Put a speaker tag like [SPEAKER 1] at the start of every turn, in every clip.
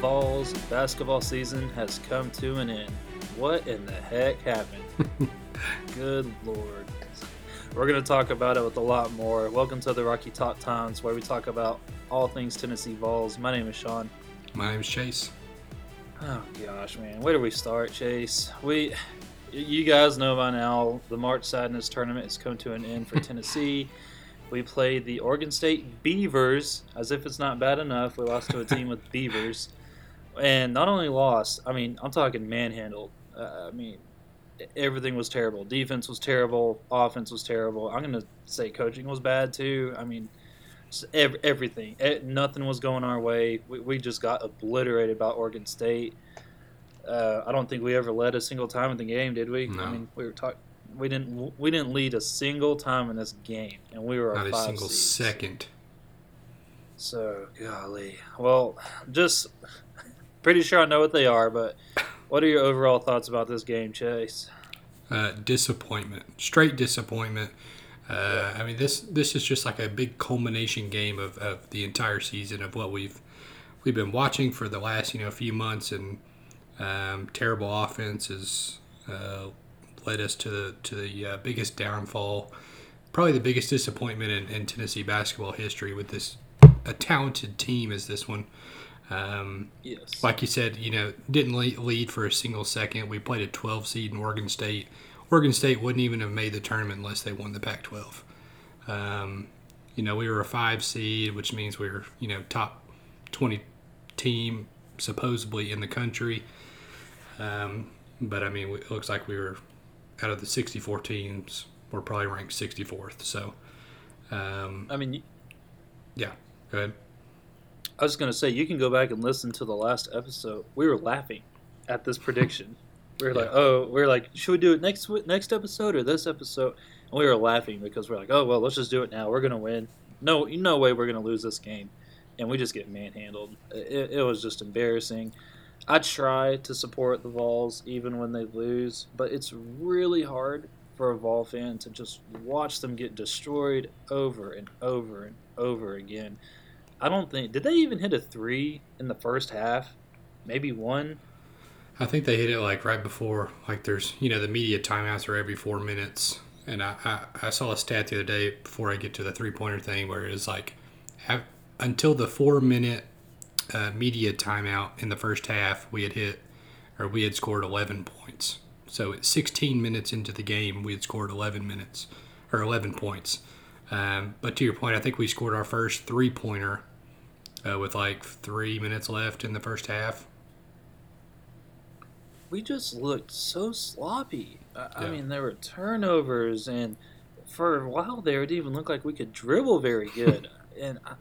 [SPEAKER 1] Vols basketball season has come to an end. What in the heck happened? Good lord. We're going to talk about it with a lot more. Welcome to the Rocky Top Times, where we talk about all things Tennessee Vols. My name is Sean.
[SPEAKER 2] My name is Chase.
[SPEAKER 1] Oh gosh, man, where do we start, Chase? We, you guys know by now, the March Sadness tournament has come to an end for Tennessee. We played the Oregon State Beavers, as if it's not bad enough. We lost to a team with Beavers, and not only lost, I mean, I'm talking manhandled. Uh, I mean, everything was terrible. Defense was terrible. Offense was terrible. I'm gonna say coaching was bad too. I mean, everything. Nothing was going our way. We, we just got obliterated by Oregon State. Uh, I don't think we ever led a single time in the game, did we?
[SPEAKER 2] No.
[SPEAKER 1] I mean, we were talking. We didn't. We didn't lead a single time in this game, and we were
[SPEAKER 2] not
[SPEAKER 1] a,
[SPEAKER 2] a single
[SPEAKER 1] seeds.
[SPEAKER 2] second.
[SPEAKER 1] So golly. Well, just pretty sure I know what they are, but what are your overall thoughts about this game, Chase?
[SPEAKER 2] Uh, disappointment, straight disappointment. Uh, I mean, this this is just like a big culmination game of, of the entire season of what we've we've been watching for the last you know few months, and um, terrible offense has uh, led us to the to the uh, biggest downfall, probably the biggest disappointment in, in, Tennessee basketball history with this a talented team as this one. Um,
[SPEAKER 1] yes.
[SPEAKER 2] Like you said, you know, didn't lead for a single second. We played a 12 seed in Oregon State Oregon State wouldn't even have made the tournament unless they won the Pac-12. Um, you know, we were a five seed, which means we were you know top 20 team supposedly in the country. Um, but I mean, it looks like we were out of the 64 teams, we're probably ranked 64th. So, um,
[SPEAKER 1] I mean,
[SPEAKER 2] yeah, go ahead.
[SPEAKER 1] I was going to say you can go back and listen to the last episode. We were laughing at this prediction. We were yeah. like, oh, we are like, should we do it next next episode or this episode? And we were laughing because we're like, oh well, let's just do it now. We're gonna win. No, no way we're gonna lose this game, and we just get manhandled. It, it was just embarrassing. I try to support the Vols even when they lose, but it's really hard for a Vol fan to just watch them get destroyed over and over and over again. I don't think did they even hit a three in the first half? Maybe one.
[SPEAKER 2] I think they hit it like right before, like there's, you know, the media timeouts are every four minutes. And I, I, I saw a stat the other day before I get to the three pointer thing where it was like have, until the four minute uh, media timeout in the first half, we had hit or we had scored 11 points. So at 16 minutes into the game, we had scored 11 minutes or 11 points. Um, but to your point, I think we scored our first three pointer uh, with like three minutes left in the first half
[SPEAKER 1] we just looked so sloppy. I, yeah. I mean, there were turnovers, and for a while there, it even looked like we could dribble very good. and I,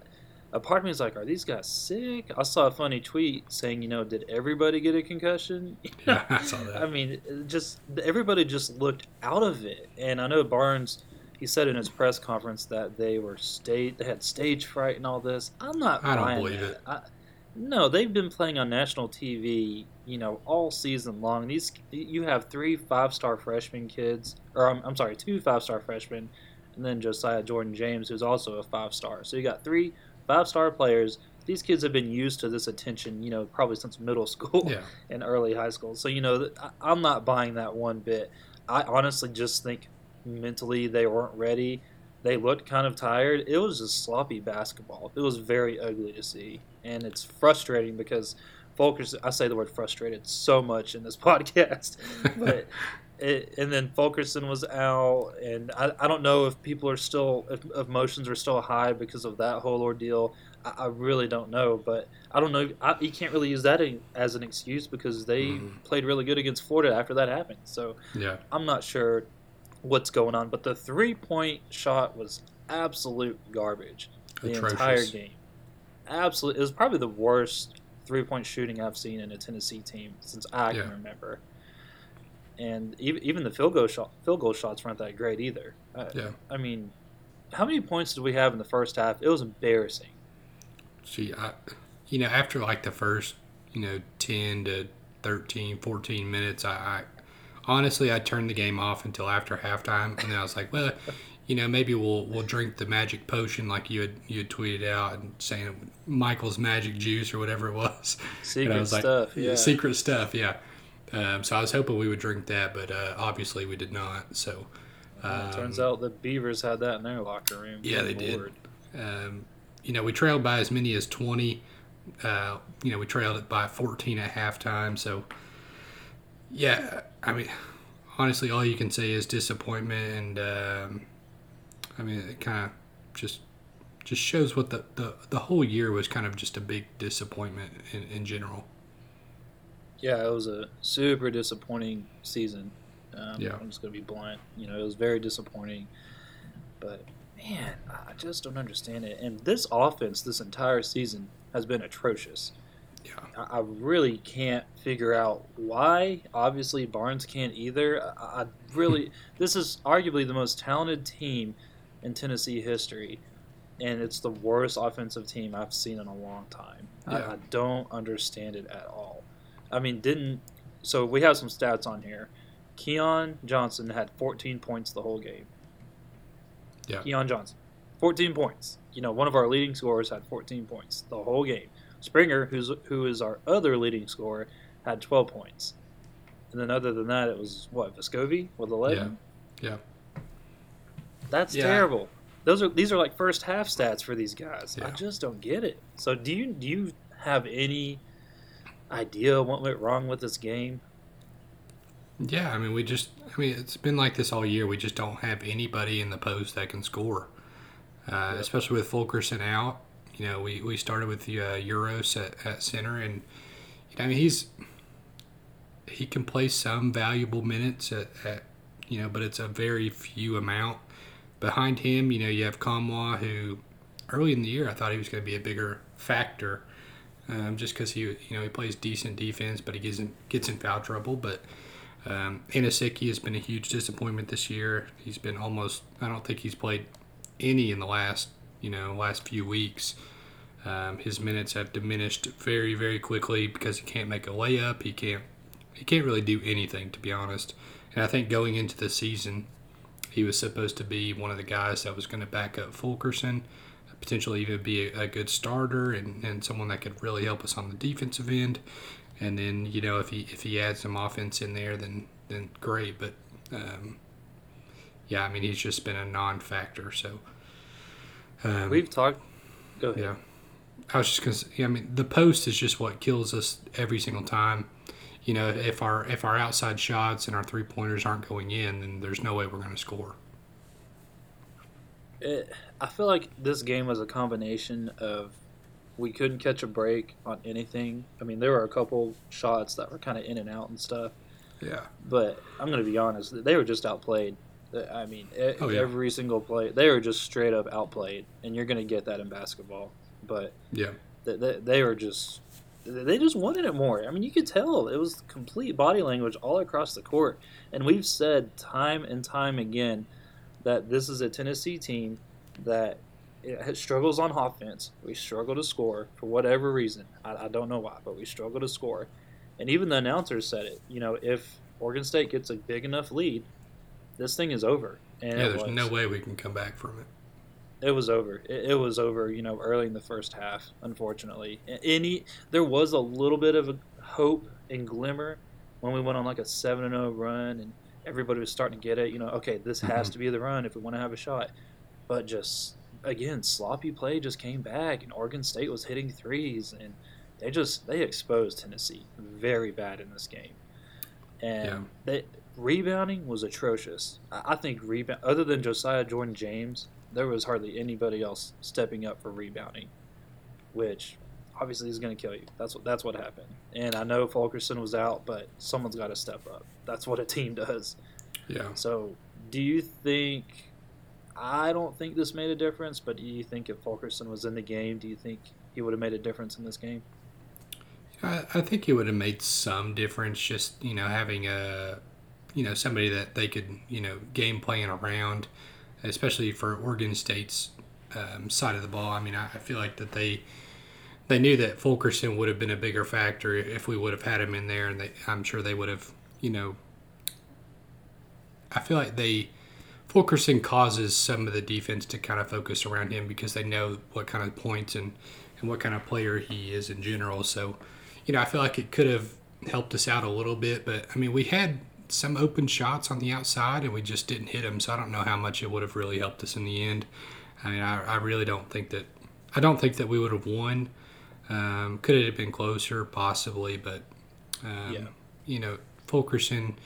[SPEAKER 1] a part of me is like, are these guys sick? I saw a funny tweet saying, you know, did everybody get a concussion?
[SPEAKER 2] yeah, I saw that.
[SPEAKER 1] I mean, just everybody just looked out of it. And I know Barnes, he said in his press conference that they were state, they had stage fright and all this. I'm not.
[SPEAKER 2] I don't believe
[SPEAKER 1] that.
[SPEAKER 2] it.
[SPEAKER 1] I, no, they've been playing on national TV, you know, all season long. These you have three five-star freshman kids, or I'm, I'm sorry, two five-star freshmen, and then Josiah Jordan James, who's also a five-star. So you got three five-star players. These kids have been used to this attention, you know, probably since middle school
[SPEAKER 2] yeah.
[SPEAKER 1] and early high school. So you know, I'm not buying that one bit. I honestly just think mentally they weren't ready. They looked kind of tired. It was just sloppy basketball. It was very ugly to see and it's frustrating because Fulkerson. I say the word frustrated so much in this podcast, but. It, and then Fulkerson was out, and I, I don't know if people are still if, emotions are still high because of that whole ordeal. I, I really don't know, but I don't know. I, you can't really use that as an excuse because they mm. played really good against Florida after that happened. So
[SPEAKER 2] yeah,
[SPEAKER 1] I'm not sure what's going on, but the three point shot was absolute garbage the
[SPEAKER 2] Atrocious.
[SPEAKER 1] entire game absolutely. It was probably the worst three point shooting I've seen in a Tennessee team since I yeah. can remember. And even even the field goal shot field goal shots weren't that great either. Uh,
[SPEAKER 2] yeah.
[SPEAKER 1] I mean, how many points did we have in the first half? It was embarrassing.
[SPEAKER 2] See, I, you know, after like the first, you know, 10 to 13, 14 minutes, I, I honestly, I turned the game off until after halftime, and then I was like, well, you know, maybe we'll we'll drink the magic potion like you had you had tweeted out and saying Michael's magic juice or whatever it was.
[SPEAKER 1] Secret
[SPEAKER 2] was like,
[SPEAKER 1] stuff, yeah.
[SPEAKER 2] Secret stuff, yeah. Um, so I was hoping we would drink that, but uh, obviously we did not. So
[SPEAKER 1] it turns
[SPEAKER 2] um,
[SPEAKER 1] out the Beavers had that in their locker room.
[SPEAKER 2] Yeah, they did. um, you know, we trailed by as many as 20. Uh, you know, we trailed it by 14 at halftime. So, yeah, I mean, honestly, all you can say is disappointment. And, um, I mean, it kind of just just shows what the, the, the whole year was kind of just a big disappointment in, in general.
[SPEAKER 1] Yeah, it was a super disappointing season. Um,
[SPEAKER 2] Yeah.
[SPEAKER 1] I'm just gonna be blunt. You know, it was very disappointing. But man, I just don't understand it. And this offense, this entire season, has been atrocious.
[SPEAKER 2] Yeah.
[SPEAKER 1] I, I really can't figure out why. Obviously, Barnes can't either. I, I really, this is arguably the most talented team in Tennessee history, and it's the worst offensive team I've seen in a long time. I,
[SPEAKER 2] Yeah.
[SPEAKER 1] I don't understand it at all. I mean, didn't so we have some stats on here. Keon Johnson had 14 points the whole game.
[SPEAKER 2] Yeah.
[SPEAKER 1] Keon Johnson, 14 points. You know, one of our leading scorers had 14 points the whole game. Springer, who's who is our other leading scorer, had 12 points. And then other than that, it was what Vescovi with 11.
[SPEAKER 2] Yeah.
[SPEAKER 1] That's
[SPEAKER 2] Yeah.
[SPEAKER 1] terrible. Those are these are like first half stats for these guys. I just don't get it. So do you do you have any idea what went wrong with this game?
[SPEAKER 2] Yeah, I mean, we just, I mean, it's been like this all year. We just don't have anybody in the post that can score, uh, especially with Fulkerson out. You know, we, we started with the uh, Uros at, at center, and you know, I mean, he's he can play some valuable minutes at, at you know, but it's a very few amount. Behind him, you know, you have Nkamhoua, who early in the year I thought he was going to be a bigger factor, um, just because he you know he plays decent defense, but he gets in, gets in foul trouble, but. Um, Anosike has been a huge disappointment this year. He's been almost, I don't think he's played any in the last, you know, last few weeks. Um, his minutes have diminished very, very quickly because he can't make a layup. He can't, he can't really do anything, to be honest. And I think going into the season, he was supposed to be one of the guys that was going to back up Fulkerson, potentially even be a, a good starter and, and someone that could really help us on the defensive end. And then you know if he if he adds some offense in there, then then great. But um, yeah, I mean he's just been a non-factor. So um,
[SPEAKER 1] We've talked. Go ahead.
[SPEAKER 2] yeah, I was just gonna. Say, yeah, I mean the post is just what kills us every single time. You know, if our if our outside shots and our three pointers aren't going in, then there's no way we're going to score.
[SPEAKER 1] It, I feel like this game was a combination of we couldn't catch a break on anything. I mean, there were a couple shots that were kind of in and out and stuff,
[SPEAKER 2] Yeah,
[SPEAKER 1] but I'm going to be honest, they were just outplayed. I mean,
[SPEAKER 2] Oh, yeah.
[SPEAKER 1] every single play, they were just straight up outplayed, and you're going to get that in basketball. But
[SPEAKER 2] yeah,
[SPEAKER 1] they, they, they were just they just wanted it more. I mean, you could tell it was complete body language all across the court. And we've said time and time again that this is a Tennessee team that eh, it struggles on offense. We struggle to score for whatever reason. I, I don't know why, but we struggle to score. And even the announcers said it. You know, if Oregon State gets a big enough lead, this thing is over. And
[SPEAKER 2] yeah. There's
[SPEAKER 1] was
[SPEAKER 2] no way we can come back from it.
[SPEAKER 1] it was over. It, it was over. You know, early in the first half. Unfortunately, any there was a little bit of a hope and glimmer when we went on like a seven and zero run, and everybody was starting to get it. You know, okay, this has
[SPEAKER 2] Mhm.
[SPEAKER 1] to be the run if we want to have a shot. But just again, sloppy play just came back, and Oregon State was hitting threes, and they just they exposed Tennessee very bad in this game, and
[SPEAKER 2] Yeah.
[SPEAKER 1] they rebounding was atrocious. I think rebound other than Josiah Jordan James, there was hardly anybody else stepping up for rebounding, which obviously is going to kill you. That's what that's what happened. And I know Fulkerson was out, but someone's got to step up. That's what a team does.
[SPEAKER 2] Yeah.
[SPEAKER 1] So, do you think? I don't think this made a difference, but do you think if Fulkerson was in the game, do you think he would have made a difference in this game?
[SPEAKER 2] I, I think he would have made some difference just, you know, having a, you know, somebody that they could, you know, game plan around, especially for Oregon State's um, side of the ball. I mean, I, I feel like that they they knew that Fulkerson would have been a bigger factor if we would have had him in there, and they, I'm sure they would have, you know, I feel like they Fulkerson causes some of the defense to kind of focus around him because they know what kind of points and and what kind of player he is in general. So, you know, I feel like it could have helped us out a little bit, but I mean, we had some open shots on the outside and we just didn't hit them. So I don't know how much it would have really helped us in the end. I mean, I, I really don't think that I don't think that we would have won. Um, could it have been closer? Possibly, but um,
[SPEAKER 1] Yeah.
[SPEAKER 2] you know, Fulkerson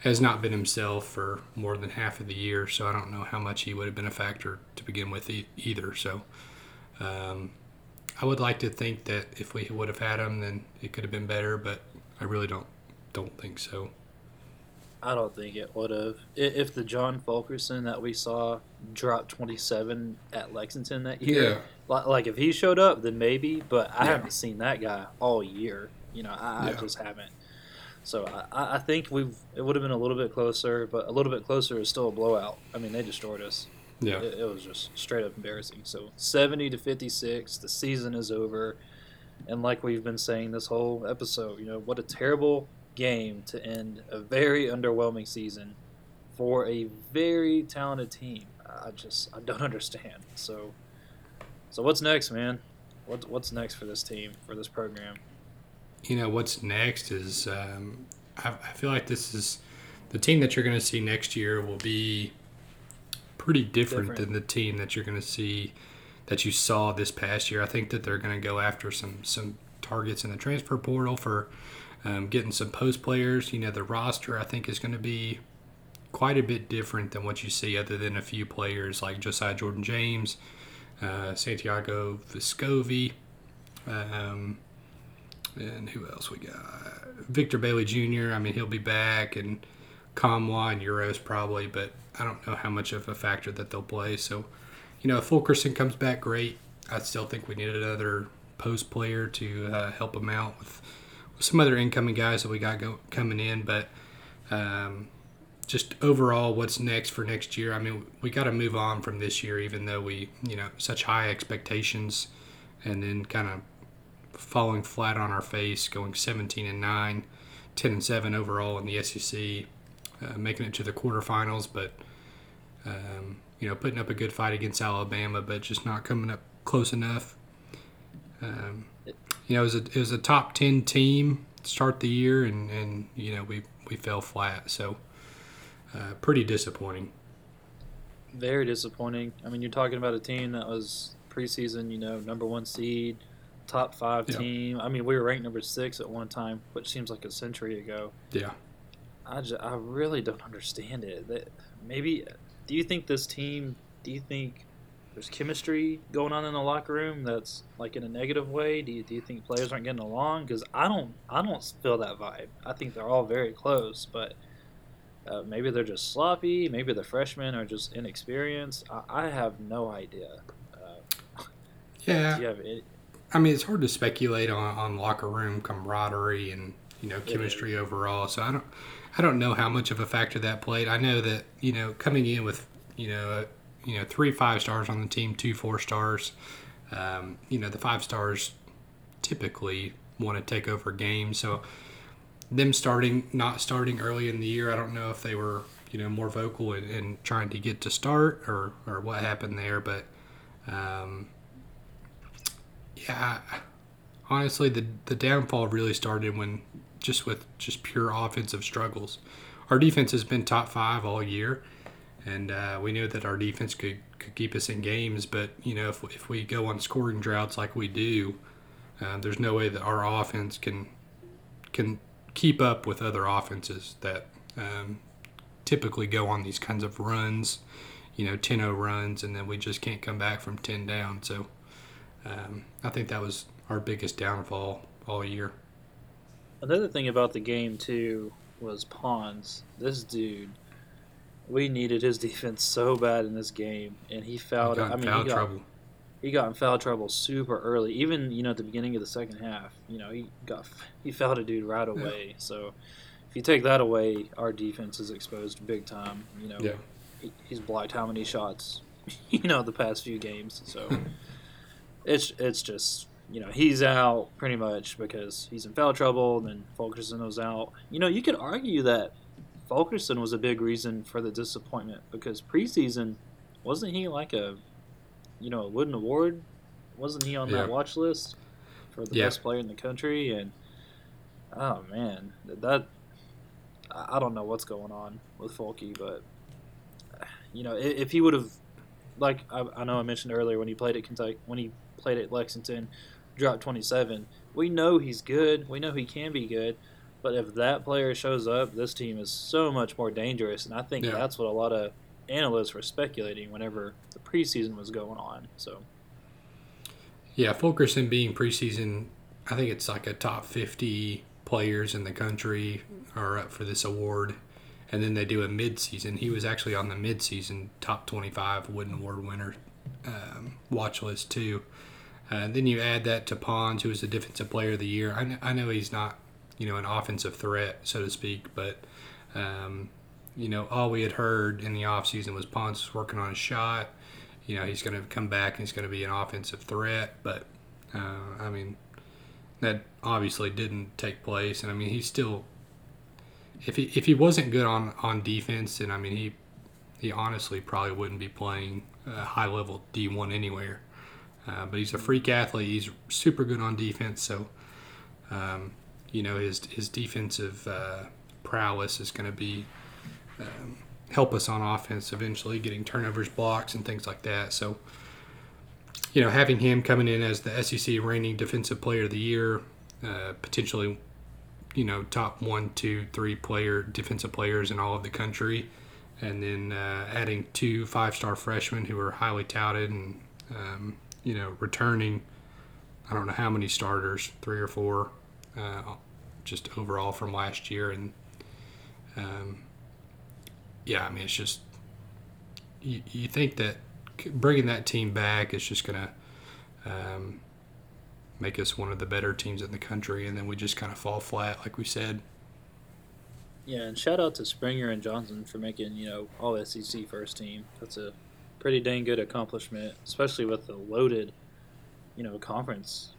[SPEAKER 2] has not been himself for more than half of the year, so I don't know how much he would have been a factor to begin with e- either. So um, I would like to think that if we would have had him, then it could have been better, but I really don't don't think so.
[SPEAKER 1] I don't think it would have. If the John Fulkerson that we saw dropped 27 at Lexington that year, li- like if he showed up, then maybe. But I
[SPEAKER 2] Yeah.
[SPEAKER 1] haven't seen that guy all year. You know, I, I just haven't. So I, I think we've it would have been a little bit closer, but a little bit closer is still a blowout. I mean, they destroyed us.
[SPEAKER 2] Yeah,
[SPEAKER 1] It, it was just straight up embarrassing. So 70 to 56, the season is over. And like we've been saying this whole episode, you know, what a terrible game to end a very underwhelming season for a very talented team. I just I don't understand. So so what's next, man? What what's next for this team, for this program?
[SPEAKER 2] you know what's next is um, I, I feel like this is the team that you're going to see next year will be pretty different,
[SPEAKER 1] Different.
[SPEAKER 2] than the team that you're going to see that you saw this past year. I think that they're going to go after some some targets in the transfer portal for um, getting some post players. You know, the roster I think is going to be quite a bit different than what you see, other than a few players like Josiah Jordan James, uh, Santiago Vescovi. Um, and who else we got? Victor Bailey Jr. I mean, he'll be back, and Nkamhoua and Uros probably, but I don't know how much of a factor that they'll play. So, you know, if Fulkerson comes back, great. I still think we need another post player to uh, help him out with some other incoming guys that we got go, coming in. But um, just overall, what's next for next year? I mean, we got to move on from this year, even though we, you know, such high expectations, and then kind of falling flat on our face, going 17 and 9, 10 and 7 overall in the SEC, uh, making it to the quarterfinals, but um, you know, putting up a good fight against Alabama, but just not coming up close enough. Um, you know, it was a it was a top 10 team start the year, and and you know we we fell flat, so uh, pretty disappointing.
[SPEAKER 1] Very disappointing. I mean, you're talking about a team that was preseason, you know, number one seed, top five
[SPEAKER 2] Yeah.
[SPEAKER 1] team. I mean, we were ranked number six at one time, which seems like a century ago.
[SPEAKER 2] Yeah.
[SPEAKER 1] I, ju- I really don't understand it. That maybe, do you think this team? Do you think there's chemistry going on in the locker room that's like in a negative way? Do you, do you think players aren't getting along? Because I don't I don't feel that vibe. I think they're all very close, but uh, maybe they're just sloppy. Maybe the freshmen are just inexperienced. I, I have no idea. Uh,
[SPEAKER 2] Yeah.
[SPEAKER 1] do you have any,
[SPEAKER 2] I mean, it's hard to speculate on, on locker room camaraderie and you know chemistry overall. So I don't, I don't know how much of a factor that played. I know that you know coming in with you know you know three five stars on the team, two four stars. Um, you know the five stars typically want to take over games. So them starting not starting early in the year, I don't know if they were you know more vocal in, in trying to get to start or or what happened there, but. Um, yeah, honestly, the the downfall really started when just with just pure offensive struggles. Our defense has been top five all year, and uh, we knew that our defense could, could keep us in games. But you know, if if we go on scoring droughts like we do, uh, there's no way that our offense can can keep up with other offenses that um, typically go on these kinds of runs. You know, 10-0 runs, and then we just can't come back from 10 down. So um, I think that was our biggest downfall all year.
[SPEAKER 1] Another thing about the game too was Pons. This dude, we needed his defense so bad in this game, and he fouled.
[SPEAKER 2] got in
[SPEAKER 1] I mean,
[SPEAKER 2] foul
[SPEAKER 1] he got,
[SPEAKER 2] trouble.
[SPEAKER 1] he got in foul trouble super early. Even you know at the beginning of the second half, you know he got he fouled a dude right away. So if you take that away, our defense is exposed big time. You know,
[SPEAKER 2] Yeah.
[SPEAKER 1] he, he's blocked how many shots, you know, the past few games. So it's it's just you know he's out pretty much because he's in foul trouble. And then Fulkerson was out. You know, you could argue that Fulkerson was a big reason for the disappointment because preseason wasn't he like a you know a Wooden Award? Wasn't he on
[SPEAKER 2] Yeah.
[SPEAKER 1] that watch list for the
[SPEAKER 2] Yeah.
[SPEAKER 1] best player in the country? And oh man, that I don't know what's going on with Fulky, but you know if he would have like I, I know I mentioned earlier when he played at Kentucky when he played at Lexington, dropped 27. We know he's good. We know he can be good. But if that player shows up, this team is so much more dangerous, and I think
[SPEAKER 2] Yeah.
[SPEAKER 1] that's what a lot of analysts were speculating whenever the preseason was going on. So
[SPEAKER 2] Yeah, Fulkerson being preseason, I think it's like a top 50 players in the country are up for this award. And then they do a mid-season. He was actually on the mid-season top 25 Wooden Award winner um, watch list too. Uh, and then you add that to Pons, who was the defensive player of the year. I, kn- I know he's not, you know, an offensive threat, so to speak, but, um, you know, all we had heard in the offseason was Pons working on his shot. You know he's going to come back and he's going to be an offensive threat. But uh, i mean that obviously didn't take place. And i mean he's still if he if he wasn't good on on defense then i mean he he honestly probably wouldn't be playing uh, high level d1 anywhere. Uh, but he's a freak athlete. He's super good on defense. So um, you know his his defensive uh, prowess is going to be um, help us on offense eventually, getting turnovers, blocks, and things like that. So, you know, having him coming in as the SEC reigning defensive player of the year, uh, potentially, you know, top one, two, three player defensive players in all of the country, and then uh, adding two five star freshmen who are highly touted and, um, you know, returning. I don't know how many starters, three or four, uh, just overall from last year, and um, yeah, I mean, it's just you, you think that bringing that team back is just going to um, make us one of the better teams in the country, and then we just kind of fall flat, like we said.
[SPEAKER 1] yeah, and shout out to Springer and Johnson for making you know all SEC first team. That's a pretty dang good accomplishment, especially with the loaded you know conference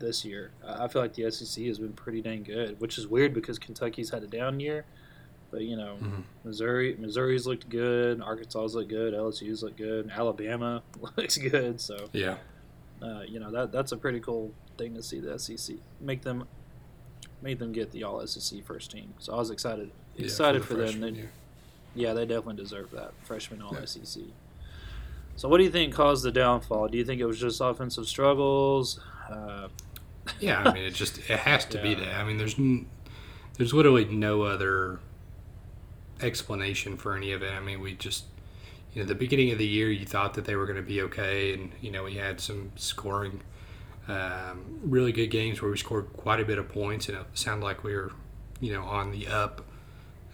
[SPEAKER 1] this year. I I feel like the SEC has been pretty dang good, which is weird because Kentucky's had a down year. But you know,
[SPEAKER 2] Mhm.
[SPEAKER 1] Missouri, Missouri's looked good. Arkansas's looked good. LSU's looked good. Alabama looks good. So
[SPEAKER 2] Yeah,
[SPEAKER 1] uh, you know that that's a pretty cool thing to see the SEC make them make them get the All SEC first team. So I was excited
[SPEAKER 2] Yeah,
[SPEAKER 1] excited
[SPEAKER 2] the
[SPEAKER 1] for, them. They,
[SPEAKER 2] yeah.
[SPEAKER 1] yeah, they definitely deserve that freshman All
[SPEAKER 2] Yeah.
[SPEAKER 1] SEC. So what do you think caused the downfall? Do you think it was just offensive struggles? Uh,
[SPEAKER 2] Yeah, I mean, it just it has to be that. I mean, there's there's literally no other explanation for any of it. I mean, we just you know the beginning of the year you thought that they were going to be okay, and you know we had some scoring, um, really good games where we scored quite a bit of points, and it sounded like we were you know on the up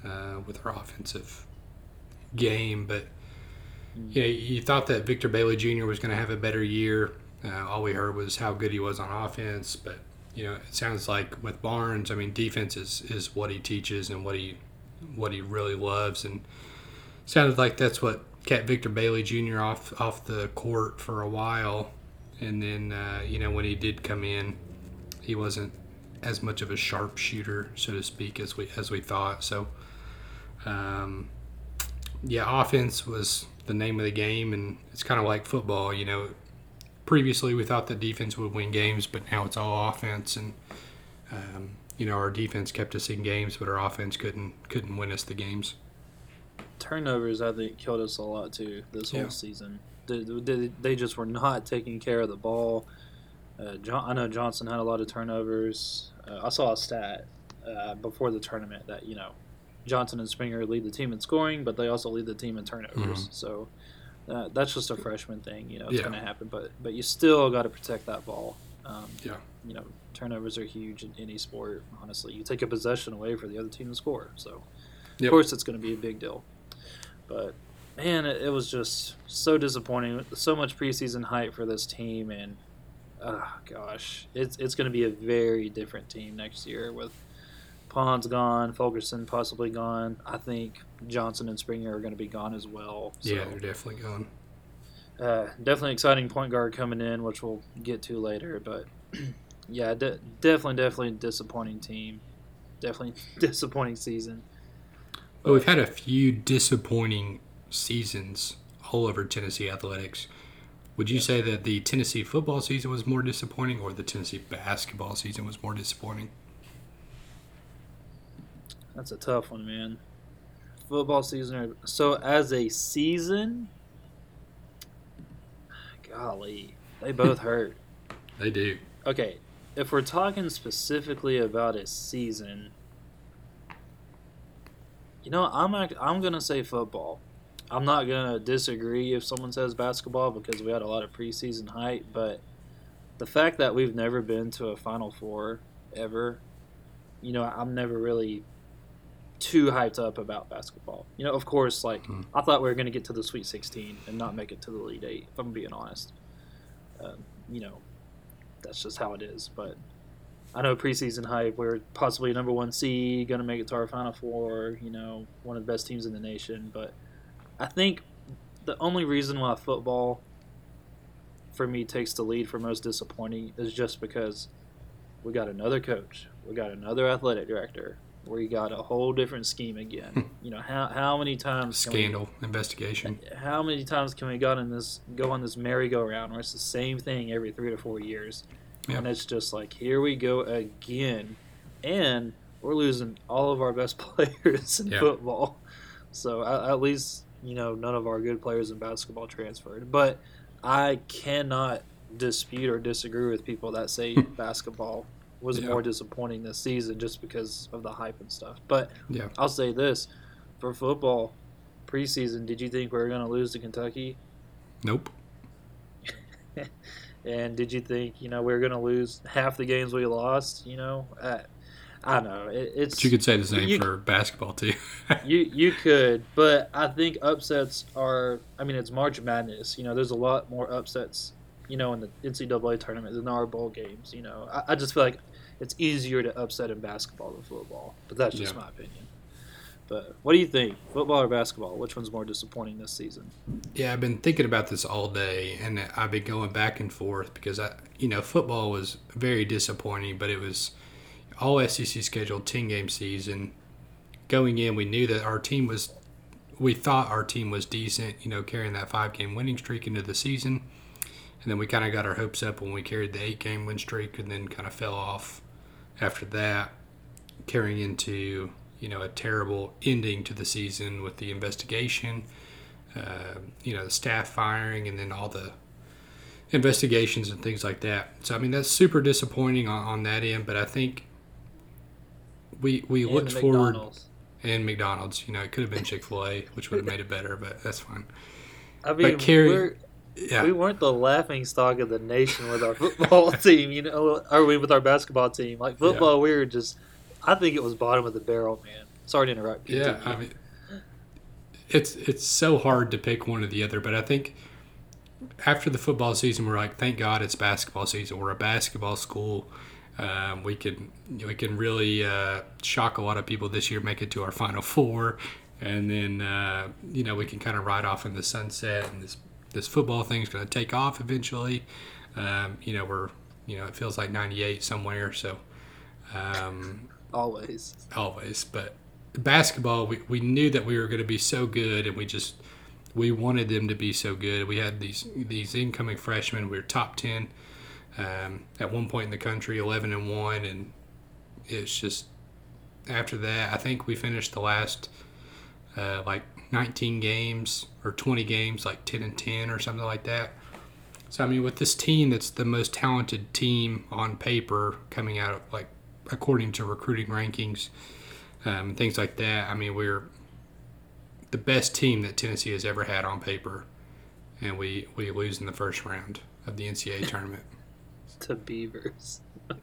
[SPEAKER 2] uh, with our offensive game, but. You know, you thought that Victor Bailey Jr. was going to have a better year. Uh, all we heard was how good he was on offense, but you know, it sounds like with Barnes, I mean, defense is, is what he teaches and what he what he really loves, and sounded like that's what kept Victor Bailey Jr. off off the court for a while, and then uh, you know when he did come in, he wasn't as much of a sharpshooter, so to speak, as we as we thought. So, um, yeah, offense was the name of the game, and it's kind of like football, you know previously we thought that defense would win games, but now it's all offense, and um, you know our defense kept us in games, but our offense couldn't couldn't win us the games.
[SPEAKER 1] turnovers, I think, killed us a lot too this
[SPEAKER 2] Yeah.
[SPEAKER 1] whole season. They, they, they just were not taking care of the ball. Uh, John, I know Johnson had a lot of turnovers. Uh, I saw a stat uh, before the tournament that you know Johnson and Springer lead the team in scoring, but they also lead the team in turnovers. So uh, that's just a freshman thing. You know, it's
[SPEAKER 2] Yeah.
[SPEAKER 1] going to happen, but but you still got to protect that ball. Um,
[SPEAKER 2] Yeah.
[SPEAKER 1] You know, turnovers are huge in any sport. Honestly, you take a possession away for the other team to score. So,
[SPEAKER 2] Yep.
[SPEAKER 1] of course, it's going to be a big deal. But man, it, it was just so disappointing. So much preseason hype for this team, and oh gosh, it's it's going to be a very different team next year with Pons gone, Fulkerson possibly gone. I think Johnson and Springer are going to be gone as well. So,
[SPEAKER 2] Yeah, they're definitely gone.
[SPEAKER 1] uh, definitely exciting point guard coming in, which we'll get to later. But yeah, de- definitely, definitely disappointing team. Definitely disappointing season.
[SPEAKER 2] Well, we've had a few disappointing seasons all over Tennessee athletics. Would you say that the Tennessee football season was more disappointing or the Tennessee basketball season was more disappointing?
[SPEAKER 1] That's a tough one, man. Football season. So as a season, golly, they both hurt.
[SPEAKER 2] They do.
[SPEAKER 1] Okay, if we're talking specifically about a season, you know, I'm act- I'm gonna say football. I'm not gonna disagree if someone says basketball because we had a lot of preseason hype, but the fact that we've never been to a Final Four ever, you know, I'm never really too hyped up about basketball. You know, of course, like
[SPEAKER 2] Hmm.
[SPEAKER 1] I thought we were gonna get to the Sweet 16 and not make it to the Elite Eight. If I'm being honest, um, you know, that's just how it is. But I know preseason hype, we're possibly number one seed, going to make it to our Final Four. You know, one of the best teams in the nation. But I think the only reason why football, for me, takes the lead for most disappointing is just because we got another coach, we got another athletic director, we got a whole different scheme again. Hmm. you know, how how many times can we-
[SPEAKER 2] Scandal investigation.
[SPEAKER 1] how many times can we go on this go on this merry-go-round where it's the same thing every three to four years? And it's just like here we go again. And we're losing all of our best players in football. So at least you know none of our good players in basketball transferred. But i cannot dispute or disagree with people that say basketball was
[SPEAKER 2] Yeah.
[SPEAKER 1] more disappointing this season just because of the hype and stuff but
[SPEAKER 2] Yeah.
[SPEAKER 1] I'll say this for football preseason. Did you think we were going to lose to Kentucky?
[SPEAKER 2] Nope.
[SPEAKER 1] And did you think you know we were going to lose half the games we lost? You know, I, I don't know. It, it's
[SPEAKER 2] But you could say the same
[SPEAKER 1] You-
[SPEAKER 2] for basketball too.
[SPEAKER 1] you you could, but I think upsets are. I mean, it's March Madness. You know, there's a lot more upsets. You know, in the NCAA tournament than our bowl games. You know, I, I just feel like it's easier to upset in basketball than football. But that's just
[SPEAKER 2] Yeah.
[SPEAKER 1] my opinion. But what do you think, football or basketball? Which one's more disappointing this season?
[SPEAKER 2] Yeah, I've been thinking about this all day, and I've been going back and forth because I, you know, football was very disappointing, but it was all SEC scheduled ten game season. Going in, we knew that our team was, we thought our team was decent, you know, carrying that five game winning streak into the season, and then we kind of got our hopes up when we carried the eight game win streak, and then kind of fell off after that, carrying into you know a terrible ending to the season with the investigation uh, you know, the staff firing and then all the investigations and things like that. So I mean that's super disappointing on, on that end, but I think we we
[SPEAKER 1] And
[SPEAKER 2] looked forward
[SPEAKER 1] McDonald's.
[SPEAKER 2] and McDonald's. You know, it could have been Chick Fil A, which would have made it better, but that's fine.
[SPEAKER 1] I mean,
[SPEAKER 2] carry-
[SPEAKER 1] we're,
[SPEAKER 2] Yeah,
[SPEAKER 1] we weren't the laughing stock of the nation with our football team, you know, or we with our basketball team. Like football, we were just. I think it was bottom of the barrel, man. Sorry to interrupt.
[SPEAKER 2] yeah. I mean, it's it's so hard to pick one or the other, but I think after the football season, we're like, thank God it's basketball season. We're a basketball school. Um, we can we can really uh, shock a lot of people this year, make it to our final four, and then uh, you know we can kind of ride off in the sunset. And this this football thing is going to take off eventually. Um, you know we're you know it feels like '98 somewhere, so um,
[SPEAKER 1] Always.
[SPEAKER 2] always. But basketball, we, we knew that we were going to be so good, and we just we wanted them to be so good. We had these these incoming freshmen. We were top ten um, at one point in the country, eleven and one, and it's just after that. I think we finished the last uh, like nineteen games or twenty games, like ten and ten or something like that. So I mean, with this team, that's the most talented team on paper coming out of like according to recruiting rankings, um, things like that. I mean, we're the best team that Tennessee has ever had on paper, and we we lose in the first round of the NCAA tournament.
[SPEAKER 1] To Beavers.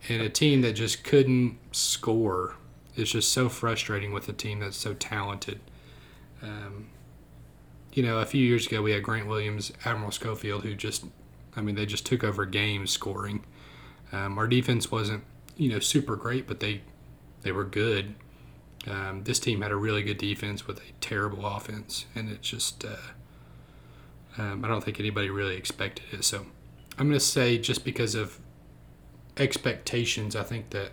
[SPEAKER 2] and a team that just couldn't score. It's just so frustrating with a team that's so talented. Um, you know, a few years ago we had Grant Williams, Admiral Schofield, who just, I mean, they just took over games scoring. Um, our defense wasn't, you know, super great, but they they were good. Um, this team had a really good defense with a terrible offense, and it's just, uh, um, I don't think anybody really expected it. So I'm going to say just because of expectations, I think that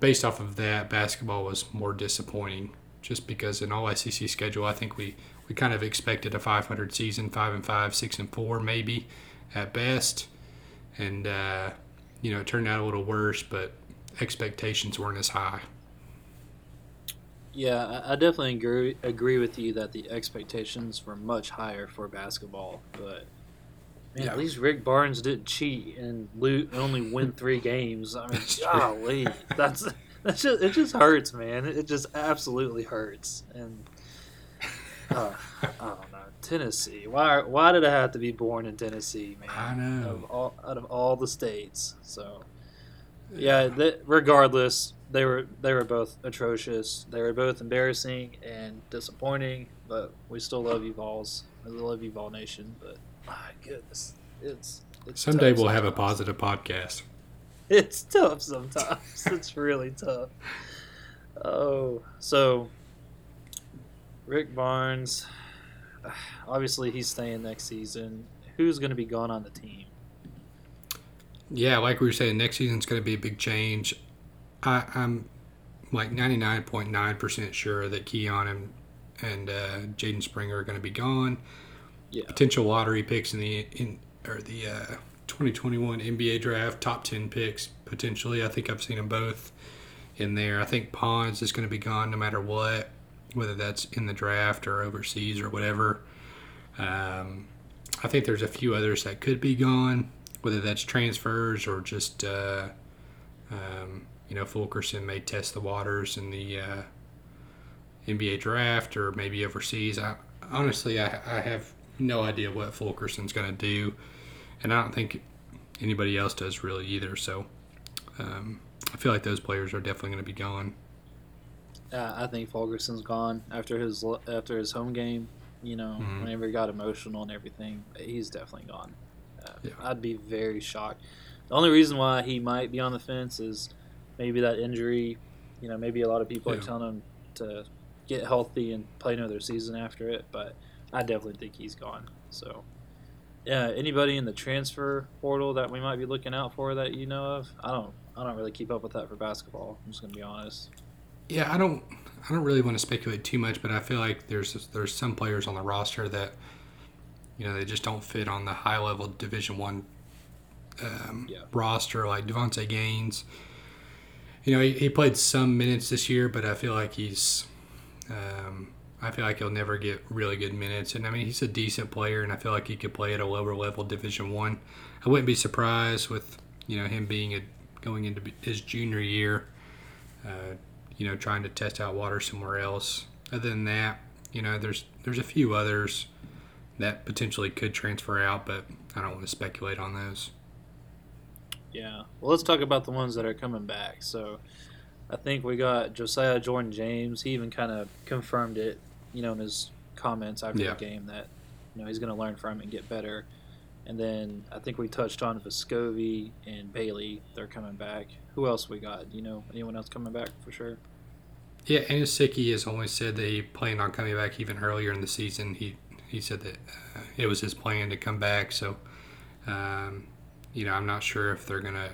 [SPEAKER 2] based off of that, basketball was more disappointing just because in all SEC schedule, I think we, we kind of expected a 500 season, five and five, six and four, maybe at best, and uh, you know it turned out a little worse, but expectations weren't as high.
[SPEAKER 1] Yeah, I definitely agree agree with you that the expectations were much higher for basketball, but man,
[SPEAKER 2] Yeah.
[SPEAKER 1] at least Rick Barnes didn't cheat and only win three games. I mean,
[SPEAKER 2] That's
[SPEAKER 1] golly, that's that's just it just hurts, man. It just absolutely hurts, and uh, I don't know Tennessee. Why why did I have to be born in Tennessee, man?
[SPEAKER 2] I know.
[SPEAKER 1] Of all, out of all the states, so yeah. Th- regardless, they were they were both atrocious. They were both embarrassing and disappointing. But we still love you, Vols. We love you, Vol Nation. But my goodness, it's, it's
[SPEAKER 2] Someday we'll have a positive podcast.
[SPEAKER 1] It's tough sometimes. it's really tough. Oh, so Rick Barnes. Obviously, he's staying next season. Who's going to be gone on the team?
[SPEAKER 2] Yeah, like we were saying, next season's going to be a big change. I, I'm like 99.9% sure that Keon and, and uh, Jaden Springer are going to be gone.
[SPEAKER 1] Yeah.
[SPEAKER 2] Potential lottery picks in the in or the uh, 2021 NBA draft, top 10 picks potentially. I think I've seen them both in there. I think Pons is going to be gone no matter what, whether that's in the draft or overseas or whatever. Um, I think there's a few others that could be gone, whether that's transfers or just, uh, um, you know, Fulkerson may test the waters in the uh, NBA draft or maybe overseas. I, honestly, I, I have no idea what Fulkerson's going to do, and I don't think anybody else does really either. So um, I feel like those players are definitely going to be gone.
[SPEAKER 1] Uh, I think Fulkerson's gone after his after his home game. You know,
[SPEAKER 2] Mhm.
[SPEAKER 1] whenever he got emotional and everything, he's definitely gone. Uh,
[SPEAKER 2] Yeah.
[SPEAKER 1] I'd be very shocked. The only reason why he might be on the fence is maybe that injury. You know, maybe a lot of people
[SPEAKER 2] Yeah.
[SPEAKER 1] are telling him to get healthy and play another season after it, but I definitely think he's gone. So, yeah, anybody in the transfer portal that we might be looking out for that you know of? I don't. I don't really keep up with that for basketball. I'm just gonna be honest.
[SPEAKER 2] Yeah, I don't. I don't really want to speculate too much, but I feel like there's there's some players on the roster that, you know, they just don't fit on the high level Division One um,
[SPEAKER 1] Yeah.
[SPEAKER 2] roster, like Davonte Gaines. You know, he, he played some minutes this year, but I feel like he's. Um, I feel like he'll never get really good minutes, and I mean he's a decent player, and I feel like he could play at a lower level Division One. I. wouldn't be surprised with you know him being a going into his junior year. Uh, you know, trying to test out water somewhere else. Other than that, you know, there's there's a few others that potentially could transfer out, but I don't want to speculate on those.
[SPEAKER 1] Yeah. Well, let's talk about the ones that are coming back. So, I think we got Josiah Jordan James. He even kind of confirmed it, you know, in his comments after
[SPEAKER 2] Yeah.
[SPEAKER 1] the game that you know he's going to learn from it and get better. And then I think we touched on Vescovi and Bailey. They're coming back. Who else we got? Do you know anyone else coming back for sure?
[SPEAKER 2] Yeah, Anosike has only said that he planned on coming back even earlier in the season. He he said that uh, it was his plan to come back. So, um, you know, I'm not sure if they're gonna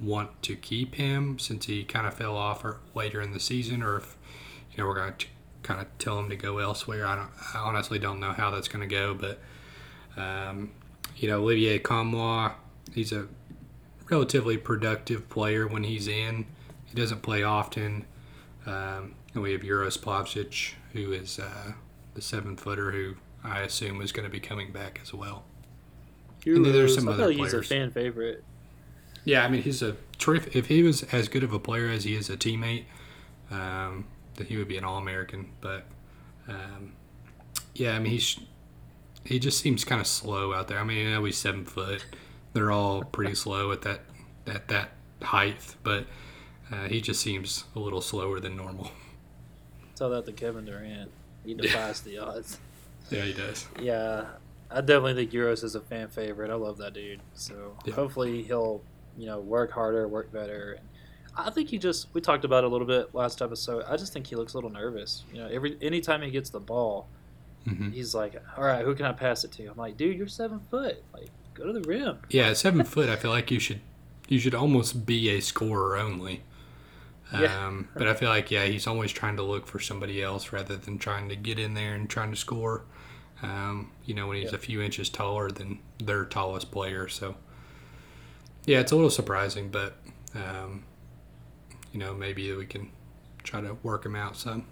[SPEAKER 2] want to keep him since he kind of fell off or later in the season, or if you know we're gonna kind of tell him to go elsewhere. I don't. I honestly don't know how that's gonna go, but um, you know, Olivier Nkamhoua, he's a relatively productive player when he's in. He doesn't play often. Um, and we have Uros Plavsic, who is uh, the seven footer who I assume is going to be coming back as well. And then there's some
[SPEAKER 1] I
[SPEAKER 2] other
[SPEAKER 1] like he's a fan favorite.
[SPEAKER 2] Yeah, I mean, he's a terrific. If he was as good of a player as he is a teammate, um, then he would be an All American. But um, yeah, I mean, he's he just seems kind of slow out there. I mean, I know he's seven foot. They're all pretty slow at that at that height, but uh, he just seems a little slower than normal.
[SPEAKER 1] Tell that to Kevin Durant. He defies the odds.
[SPEAKER 2] Yeah, he does.
[SPEAKER 1] Yeah, I definitely think Uros is a fan favorite. I love that dude. So
[SPEAKER 2] Yeah.
[SPEAKER 1] hopefully he'll, you know, work harder, work better. I think he just we talked about it a little bit last episode. I just think he looks a little nervous. You know, every anytime he gets the ball,
[SPEAKER 2] hmm
[SPEAKER 1] he's like, "All right, who can I pass it to?" I'm like, "Dude, you're seven foot. Like, go to the rim."
[SPEAKER 2] Yeah, seven foot, I feel like you should you should almost be a scorer only. Yeah. Um, but I feel like yeah, he's always trying to look for somebody else rather than trying to get in there and trying to score. Um, you know, when he's a few inches taller than their tallest player, so yeah, it's a little surprising, but um, you know, maybe we can try to work him out some.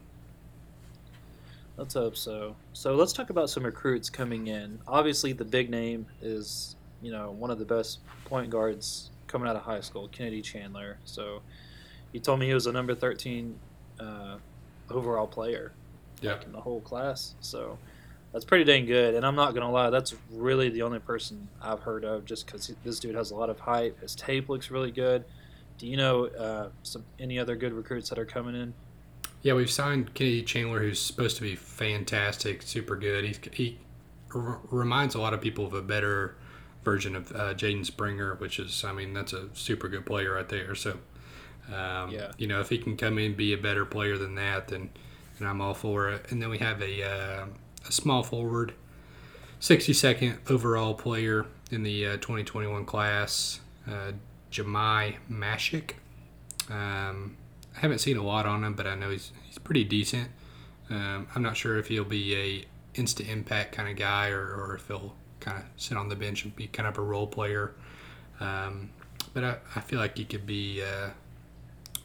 [SPEAKER 1] Let's hope so. So let's talk about some recruits coming in. Obviously, the big name is you know one of the best point guards coming out of high school, Kennedy Chandler. So he told me he was a number thirteen uh, overall player,
[SPEAKER 2] yeah,
[SPEAKER 1] like, in the whole class. So that's pretty dang good. And I'm not gonna lie, that's really the only person I've heard of, just because this dude has a lot of hype. His tape looks really good. Do you know uh, some any other good recruits that are coming in?
[SPEAKER 2] Yeah, we've signed Kennedy Chandler, who's supposed to be fantastic, super good. He's, he r- reminds a lot of people of a better version of uh, Jaden Springer, which is, I mean, that's a super good player right there. So, um, yeah. you know, if he can come in and be a better player than that, then, then I'm all for it. And then we have a, uh, a small forward, 62nd overall player in the uh, 2021 class, Jahmai Mashack. Um, I haven't seen a lot on him, but I know he's he's pretty decent. Um, I'm not sure if he'll be a instant impact kind of guy or, or if he'll kind of sit on the bench and be kind of a role player. Um, but I, I feel like he could be uh,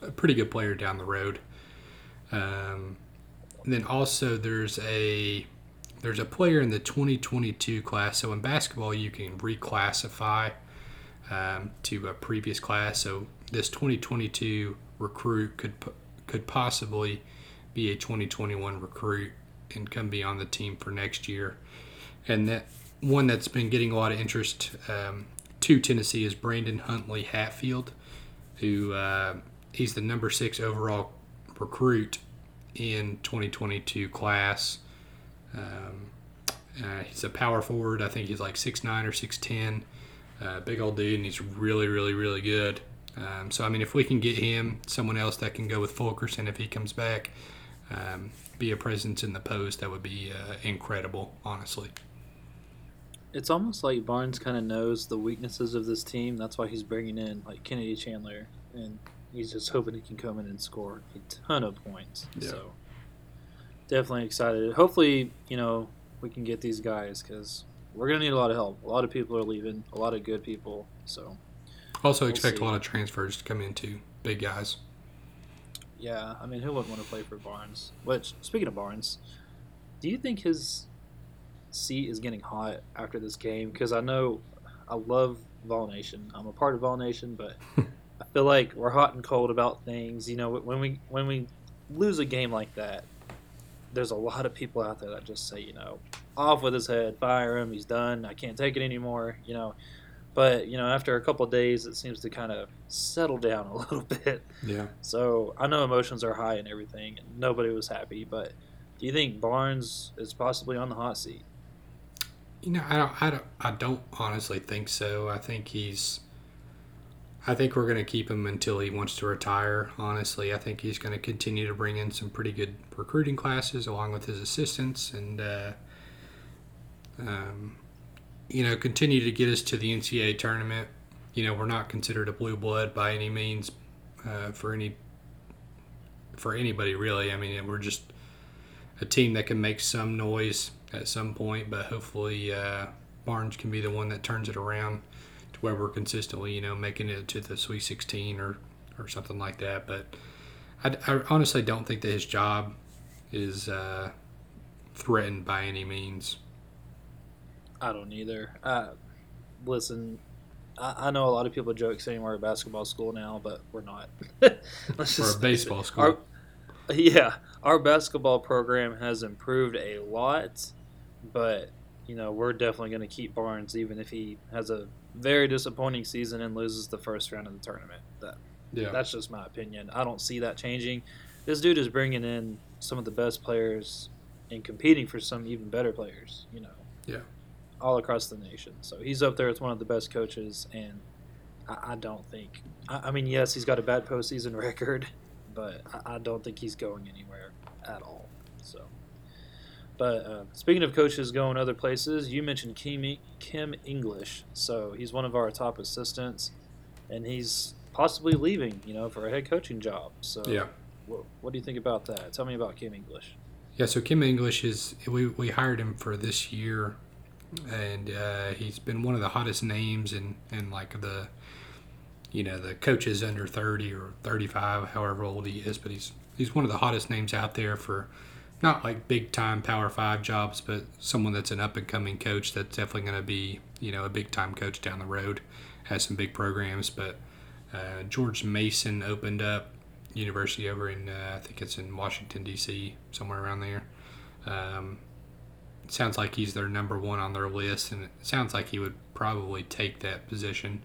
[SPEAKER 2] a pretty good player down the road. Um, and then also there's a there's a player in the 2022 class. So in basketball, you can reclassify um, to a previous class. So this 2022 recruit could could possibly be a 2021 recruit and come be on the team for next year. And that one that's been getting a lot of interest um, to Tennessee is Brandon Huntley Hatfield, who uh, he's the number six overall recruit in 2022 class. Um, uh, he's a power forward. I think he's like six nine or 6'10. Uh, big old dude, and he's really, really, really good. Um, so, I mean, if we can get him, someone else that can go with Fulkerson if he comes back, um, be a presence in the post, that would be uh, incredible, honestly.
[SPEAKER 1] It's almost like Barnes kind of knows the weaknesses of this team. That's why he's bringing in like Kennedy Chandler, and he's just hoping he can come in and score a ton of points. Yeah. So, definitely excited. Hopefully, you know, we can get these guys because we're gonna need a lot of help. A lot of people are leaving. A lot of good people. So
[SPEAKER 2] also we'll expect see. a lot of transfers to come into big guys.
[SPEAKER 1] Yeah, I mean, who wouldn't want to play for Barnes? Which, speaking of Barnes, do you think his seat is getting hot after this game? Because I know I love Vol Nation. I'm a part of Vol Nation, but I feel like we're hot and cold about things. You know, when we when we lose a game like that, there's a lot of people out there that just say, you know, off with his head, fire him, he's done, I can't take it anymore. You know, but you know, after a couple days, it seems to kind of settle down a little bit.
[SPEAKER 2] Yeah.
[SPEAKER 1] So I know emotions are high and everything, and nobody was happy. But do you think Barnes is possibly on the hot seat?
[SPEAKER 2] You know, I don't, I don't, I don't honestly think so. I think he's, I think we're going to keep him until he wants to retire. Honestly, I think he's going to continue to bring in some pretty good recruiting classes along with his assistants, and uh, um, you know, continue to get us to the NCAA tournament. You know, we're not considered a blue blood by any means uh, for any for anybody really. I mean, we're just a team that can make some noise at some point, but hopefully uh, Barnes can be the one that turns it around to where we're consistently, you know, making it to the Sweet 16 or or something like that. But I, I honestly don't think that his job is uh, threatened by any means.
[SPEAKER 1] I don't either. Uh, listen, I, I, know a lot of people joke saying we're a basketball school now, but we're not.
[SPEAKER 2] Let's just we're a baseball school.
[SPEAKER 1] Our, yeah, our basketball program has improved a lot, but you know we're definitely going to keep Barnes even if he has a very disappointing season and loses the first round of the tournament. That yeah. that's just my opinion. I don't see that changing. This dude is bringing in some of the best players and competing for some even better players. You know.
[SPEAKER 2] Yeah
[SPEAKER 1] all across the nation. So he's up there as one of the best coaches, and I, I don't think. I, I, mean, yes, he's got a bad postseason record, but I, I don't think he's going anywhere at all. So, but uh, speaking of coaches going other places, you mentioned Kim, Kim English. So he's one of our top assistants, and he's possibly leaving, you know, for a head coaching job. So
[SPEAKER 2] Yeah.
[SPEAKER 1] what, what do you think about that? Tell me about Kim English.
[SPEAKER 2] Yeah, so Kim English is we, we hired him for this year, and uh, he's been one of the hottest names in, in like the, you know, the coaches under thirty or thirty five, however old he is, but he's he's one of the hottest names out there for, not like big time Power Five jobs, but someone that's an up and coming coach that's definitely going to be you know a big time coach down the road, has some big programs, but uh, George Mason opened up university over in uh, I think it's in Washington D.C. somewhere around there. Um, sounds like he's their number one on their list, and it sounds like he would probably take that position.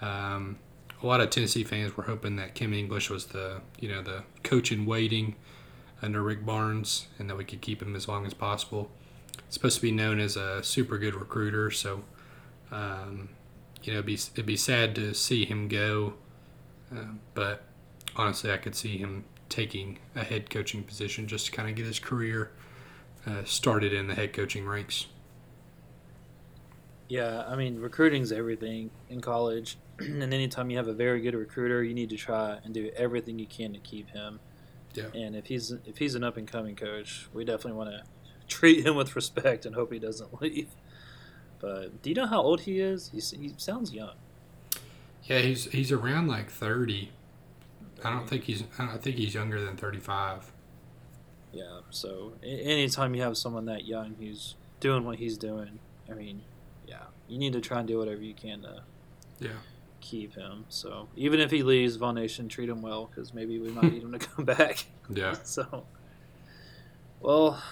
[SPEAKER 2] Um, a lot of Tennessee fans were hoping that Kim English was the you know the coach in waiting under Rick Barnes, and that we could keep him as long as possible. It's supposed to be known as a super good recruiter, so um, you know it'd be it'd be sad to see him go, uh, but honestly, I could see him taking a head coaching position just to kind of get his career uh, started in the head coaching ranks.
[SPEAKER 1] Yeah, I mean, recruiting's everything in college. and anytime you have a very good recruiter, you need to try and do everything you can to keep him.
[SPEAKER 2] Yeah.
[SPEAKER 1] And if he's if he's an up and coming coach, we definitely want to treat him with respect and hope he doesn't leave. But do you know how old he is? He, he sounds young.
[SPEAKER 2] Yeah, he's he's around like thirty. I don't think he's I think he's younger than thirty five.
[SPEAKER 1] Yeah. So anytime you have someone that young who's doing what he's doing, I mean, yeah, you need to try and do whatever you can to
[SPEAKER 2] Yeah.
[SPEAKER 1] keep him. So even if he leaves, Vol Nation treat him well because maybe we might need him to come back.
[SPEAKER 2] Yeah.
[SPEAKER 1] So, well,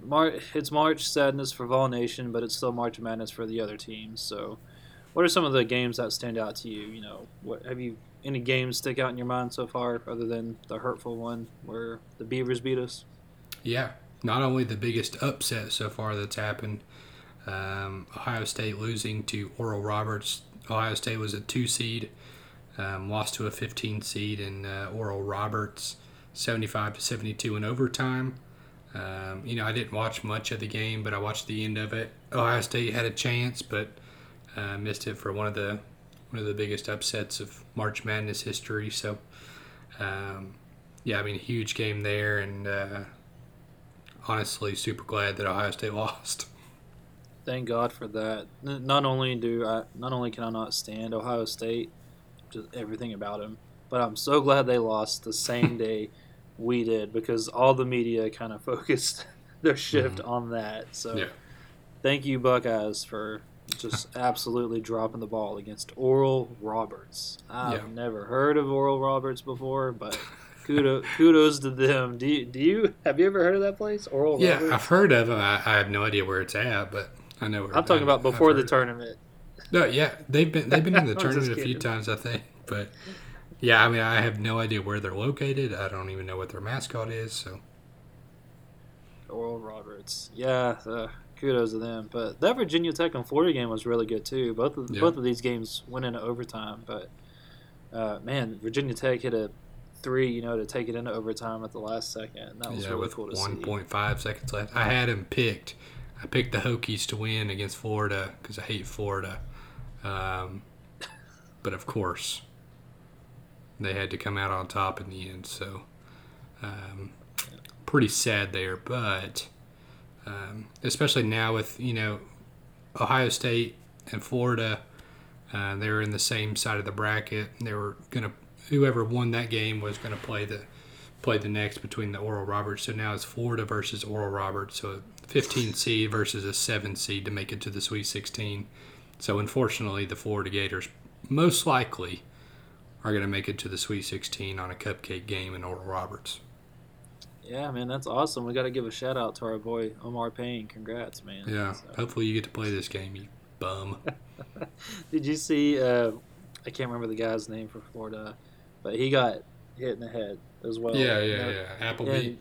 [SPEAKER 1] Mar- it's March sadness for Vol Nation, but it's still March Madness for the other teams. So, what are some of the games that stand out to you? You know, what have you any games stick out in your mind so far, other than the hurtful one where the Beavers beat us?
[SPEAKER 2] Yeah. Not only the biggest upset so far that's happened, um, Ohio State losing to Oral Roberts. Ohio State was a two seed, um, lost to a 15 seed in uh, Oral Roberts, 75 to 72 in overtime. Um, you know, I didn't watch much of the game, but I watched the end of it. Ohio State had a chance, but uh, missed it for one of the one of the biggest upsets of March Madness history. So, um, yeah, I mean, huge game there, and uh, honestly, super glad that Ohio State lost.
[SPEAKER 1] Thank God for that. Not only do I, not only can I not stand Ohio State, just everything about them, but I'm so glad they lost the same day we did because all the media kind of focused their shift mm-hmm. on that. So
[SPEAKER 2] Yeah.
[SPEAKER 1] thank you Buckeyes for just absolutely dropping the ball against Oral Roberts. I've
[SPEAKER 2] Yeah.
[SPEAKER 1] never heard of Oral Roberts before, but kudos kudos to them. Do you, do you have you ever heard of that place? Oral
[SPEAKER 2] Yeah,
[SPEAKER 1] Roberts.
[SPEAKER 2] I've heard of them. I, I have no idea where it's at, but I know where.
[SPEAKER 1] I'm talking
[SPEAKER 2] I-
[SPEAKER 1] about before the tournament.
[SPEAKER 2] No, yeah, they've been they've been in the tournament a few times, I think. But yeah, I mean, I have no idea where they're located. I don't even know what their mascot is. So
[SPEAKER 1] Oral Roberts. Yeah, uh, kudos to them. But that Virginia Tech and Florida game was really good too. Both of
[SPEAKER 2] Yeah.
[SPEAKER 1] both of these games went into overtime. But uh, man, Virginia Tech hit a three, you know, to take it into overtime at the last second. That was
[SPEAKER 2] yeah,
[SPEAKER 1] really
[SPEAKER 2] with
[SPEAKER 1] cool to see.
[SPEAKER 2] 1.5 seconds left, I had him picked. I picked the Hokies to win against Florida because I hate Florida. Um, but of course, they had to come out on top in the end. So, um, pretty sad there. But um, especially now with you know Ohio State and Florida, uh, they were in the same side of the bracket. They were gonna whoever won that game was gonna play the play the next between the Oral Roberts. So now it's Florida versus Oral Roberts. So a 15 seed versus a 7 seed to make it to the Sweet 16. So unfortunately, the Florida Gators most likely are going to make it to the Sweet 16 on a cupcake game in Oral Roberts.
[SPEAKER 1] Yeah, man, that's awesome. We got to give a shout out to our boy Omar Payne. Congrats, man.
[SPEAKER 2] Yeah.
[SPEAKER 1] So-
[SPEAKER 2] Hopefully you get to play this game, you bum.
[SPEAKER 1] Did you see? Uh, I can't remember the guy's name for Florida, but he got hit in the head as well.
[SPEAKER 2] yeah, yeah,
[SPEAKER 1] know?
[SPEAKER 2] yeah. Applebee.
[SPEAKER 1] And,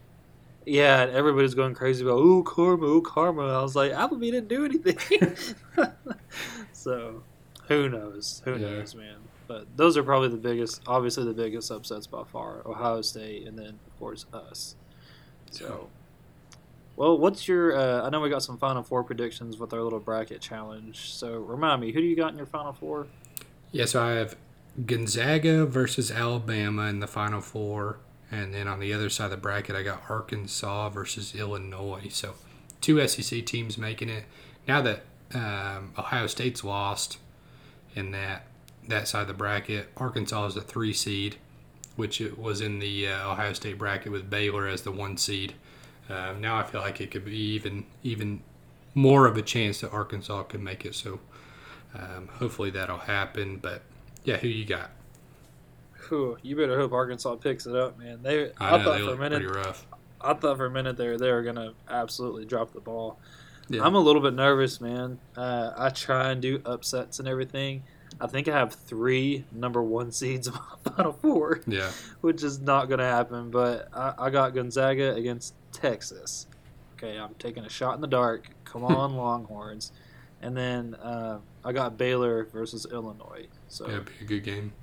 [SPEAKER 1] yeah, and everybody's going crazy about ooh karma, ooh karma. I was like, Applebee didn't do anything. so, who knows? Who
[SPEAKER 2] Yeah.
[SPEAKER 1] knows, man? But those are probably the biggest, obviously the biggest upsets by far. Ohio State, and then of course us. So, well, what's your? Uh, I know we got some Final Four predictions with our little bracket challenge. So, remind me, who do you got in your Final Four?
[SPEAKER 2] Yeah, so I have Gonzaga versus Alabama in the Final Four, and then on the other side of the bracket, I got Arkansas versus Illinois. So, two SEC teams making it. Now that um, Ohio State's lost in that that side of the bracket, Arkansas is a three seed, which it was in the uh, Ohio State bracket with Baylor as the one seed. Uh, now I feel like it could be even even more of a chance that Arkansas could make it. So um, hopefully that'll happen. But yeah, who you got?
[SPEAKER 1] Whew, you better hope Arkansas picks it up, man. They,
[SPEAKER 2] I,
[SPEAKER 1] I,
[SPEAKER 2] know
[SPEAKER 1] thought
[SPEAKER 2] they
[SPEAKER 1] for a minute,
[SPEAKER 2] rough.
[SPEAKER 1] I thought for a minute there they were gonna absolutely drop the ball.
[SPEAKER 2] Yeah.
[SPEAKER 1] I'm a little bit nervous, man. Uh, I try and do upsets and everything. I think I have three number one seeds in my final four,
[SPEAKER 2] Yeah,
[SPEAKER 1] which is not going to happen. But I, I got Gonzaga against Texas. Okay, I'm taking a shot in the dark. Come on, Longhorns. And then uh, I got Baylor versus Illinois. So
[SPEAKER 2] yeah, be a good game.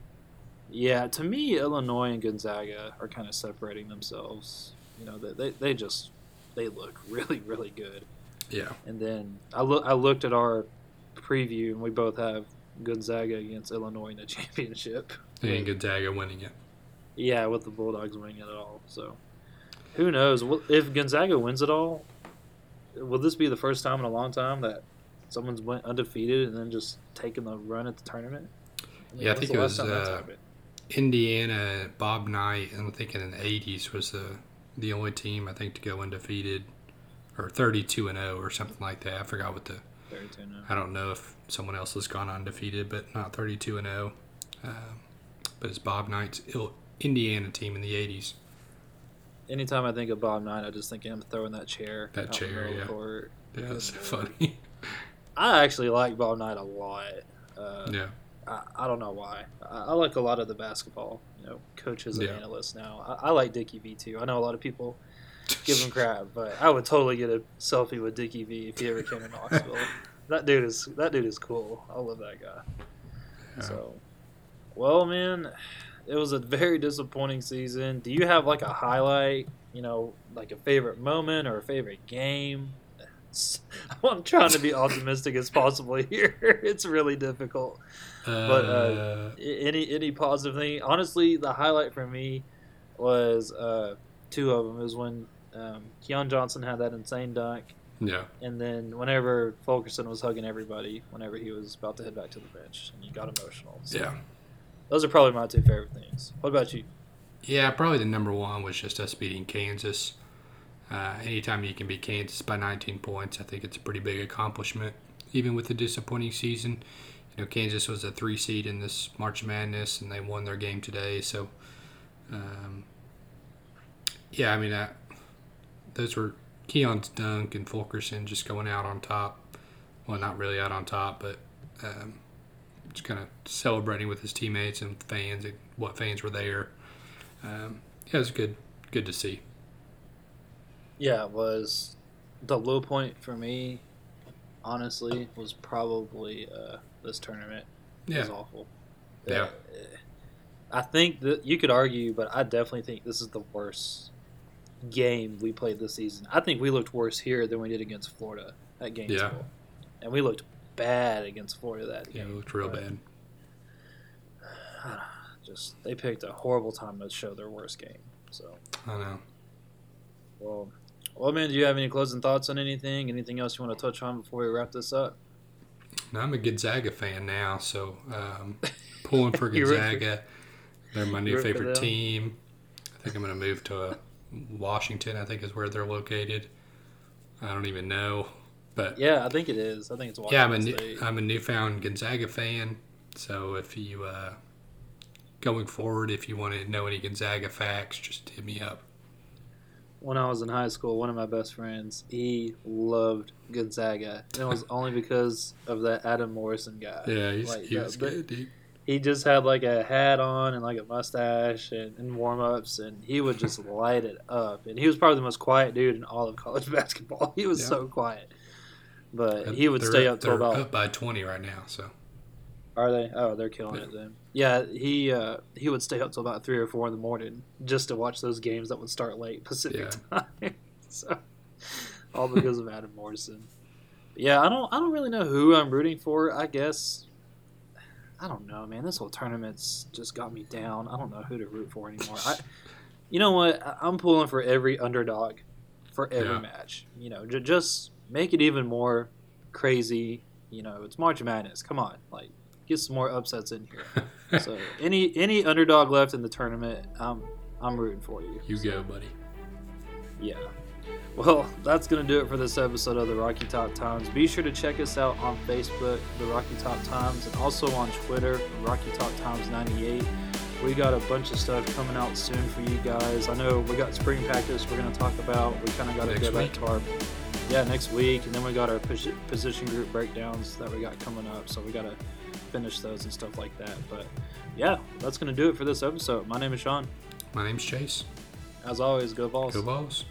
[SPEAKER 1] yeah, to me, Illinois and Gonzaga are kind of separating themselves. You know, they, they, they just they look really really good.
[SPEAKER 2] Yeah,
[SPEAKER 1] And then I look I looked at our preview, and we both have Gonzaga against Illinois in the championship.
[SPEAKER 2] and Gonzaga winning it.
[SPEAKER 1] Yeah, with the Bulldogs winning it all. So who knows? If Gonzaga wins it all, will this be the first time in a long time that someone's went undefeated and then just taken the run at the tournament? Mean,
[SPEAKER 2] Yeah, I think it was, uh. Indiana, Bob Knight, and I think in the '80s was the the only team I think to go undefeated, or 32 and 0 or something like that. I forgot what the
[SPEAKER 1] 32 now.
[SPEAKER 2] I don't know if someone else has gone undefeated, but not 32 and 0. Um, but it's Bob Knight's Indiana team in the 80s.
[SPEAKER 1] Anytime I think of Bob Knight, I just think of him throwing that chair.
[SPEAKER 2] That
[SPEAKER 1] out in the
[SPEAKER 2] chair,
[SPEAKER 1] middle of the
[SPEAKER 2] yeah.
[SPEAKER 1] court.
[SPEAKER 2] Yeah, that's funny.
[SPEAKER 1] I actually like Bob Knight a lot. Uh,
[SPEAKER 2] yeah,
[SPEAKER 1] I, I don't know why. I, I like a lot of the basketball, you know, coaches and
[SPEAKER 2] Yeah.
[SPEAKER 1] analysts now. I, I like Dickie V too. I know a lot of people give him crap, but I would totally get a selfie with Dickie V if he ever came to Knoxville. that dude is that dude is cool. I love that guy.
[SPEAKER 2] Yeah.
[SPEAKER 1] So, well, man, it was a very disappointing season. Do you have like a highlight? You know, like a favorite moment or a favorite game? I'm trying to be optimistic as possible here. It's really difficult. But, uh, any any positive thing? Honestly, the highlight for me was uh, two of them. Is when um, Keon Johnson had that insane dunk,
[SPEAKER 2] yeah,
[SPEAKER 1] and then whenever Fulkerson was hugging everybody, whenever he was about to head back to the bench, and he got emotional. So
[SPEAKER 2] yeah.
[SPEAKER 1] those are probably my two favorite things. What about you?
[SPEAKER 2] Yeah, probably the number one was just us beating Kansas. Uh, anytime you can beat Kansas by 19 points, I think it's a pretty big accomplishment. Even with the disappointing season, know, Kansas was a three seed in this March Madness, and they won their game today. So, um, yeah, I mean, I, those were Keon's dunk and Fulkerson just going out on top. Well, not really out on top, but um, just kind of celebrating with his teammates and fans and what fans were there. Um, yeah, it was good. Good to see.
[SPEAKER 1] Yeah, it was the low point for me. Honestly, was probably uh, this tournament. It was awful.
[SPEAKER 2] Yeah.
[SPEAKER 1] Uh, I think that you could argue, but I definitely think this is the worst game we played this season. I think we looked worse here than we did against Florida at Gainesville,
[SPEAKER 2] Yeah.
[SPEAKER 1] and we looked bad against Florida that
[SPEAKER 2] yeah,
[SPEAKER 1] game.
[SPEAKER 2] it looked real
[SPEAKER 1] But,
[SPEAKER 2] bad.
[SPEAKER 1] Know, Just they picked a horrible time to show their worst game. So,
[SPEAKER 2] I know.
[SPEAKER 1] well, well, man, do you have any closing thoughts on anything? Anything else you want to touch on before we wrap this up?
[SPEAKER 2] I'm a Gonzaga fan now, so um, pulling for Gonzaga. They're my new favorite team. I think I'm going to move to uh Washington. I think is where they're located. I don't even know, but
[SPEAKER 1] Yeah, I think it is. I think it's
[SPEAKER 2] yeah, I'm a
[SPEAKER 1] Washington
[SPEAKER 2] new, I'm a newfound Gonzaga fan. So if you uh, going forward, if you want to know any Gonzaga facts, just hit me up.
[SPEAKER 1] When I was in high school, one of my best friends, he loved Gonzaga. And it was only because of that Adam Morrison guy.
[SPEAKER 2] Yeah, he's,
[SPEAKER 1] Like,
[SPEAKER 2] he
[SPEAKER 1] that-
[SPEAKER 2] was
[SPEAKER 1] but
[SPEAKER 2] good, dude.
[SPEAKER 1] He just had like a hat on and like a mustache and, and warm ups, and he would just light it up. And he was probably the most quiet dude in all of college basketball. He was
[SPEAKER 2] Yeah.
[SPEAKER 1] so quiet. But he would stay up till
[SPEAKER 2] they're
[SPEAKER 1] about.
[SPEAKER 2] up by 20 right now. So
[SPEAKER 1] Are they? Oh, they're killing
[SPEAKER 2] Yeah.
[SPEAKER 1] it then. Yeah, he uh, he would stay up till about three or four in the morning just to watch those games that would start late Pacific time. so all because of Adam Morrison. Yeah, I don't I don't really know who I'm rooting for. I guess I don't know, man. This whole tournament's just got me down. I don't know who to root for anymore. I, you know what? I- I'm pulling for every underdog for every
[SPEAKER 2] Yeah.
[SPEAKER 1] match. You know, j- just make it even more crazy. You know, it's March Madness. Come on, like get some more upsets in here. so any any underdog left in the tournament, I'm I'm rooting for you.
[SPEAKER 2] you go, buddy.
[SPEAKER 1] Yeah. Well, that's going to do it for this episode of the Rocky Top Times. Be sure to check us out on Facebook, the Rocky Top Times, and also on Twitter, Rocky Top Times 98. We got a bunch of stuff coming out soon for you guys. I know we got spring practice we're going to talk about. We kind of got to go back to our yeah next week, and then we got our position group breakdowns that we got coming up. So we got to finish those and stuff like that. But yeah, that's going to do it for this episode. My name is Sean.
[SPEAKER 2] My name's Chase.
[SPEAKER 1] As always, go Vols.
[SPEAKER 2] Go Vols.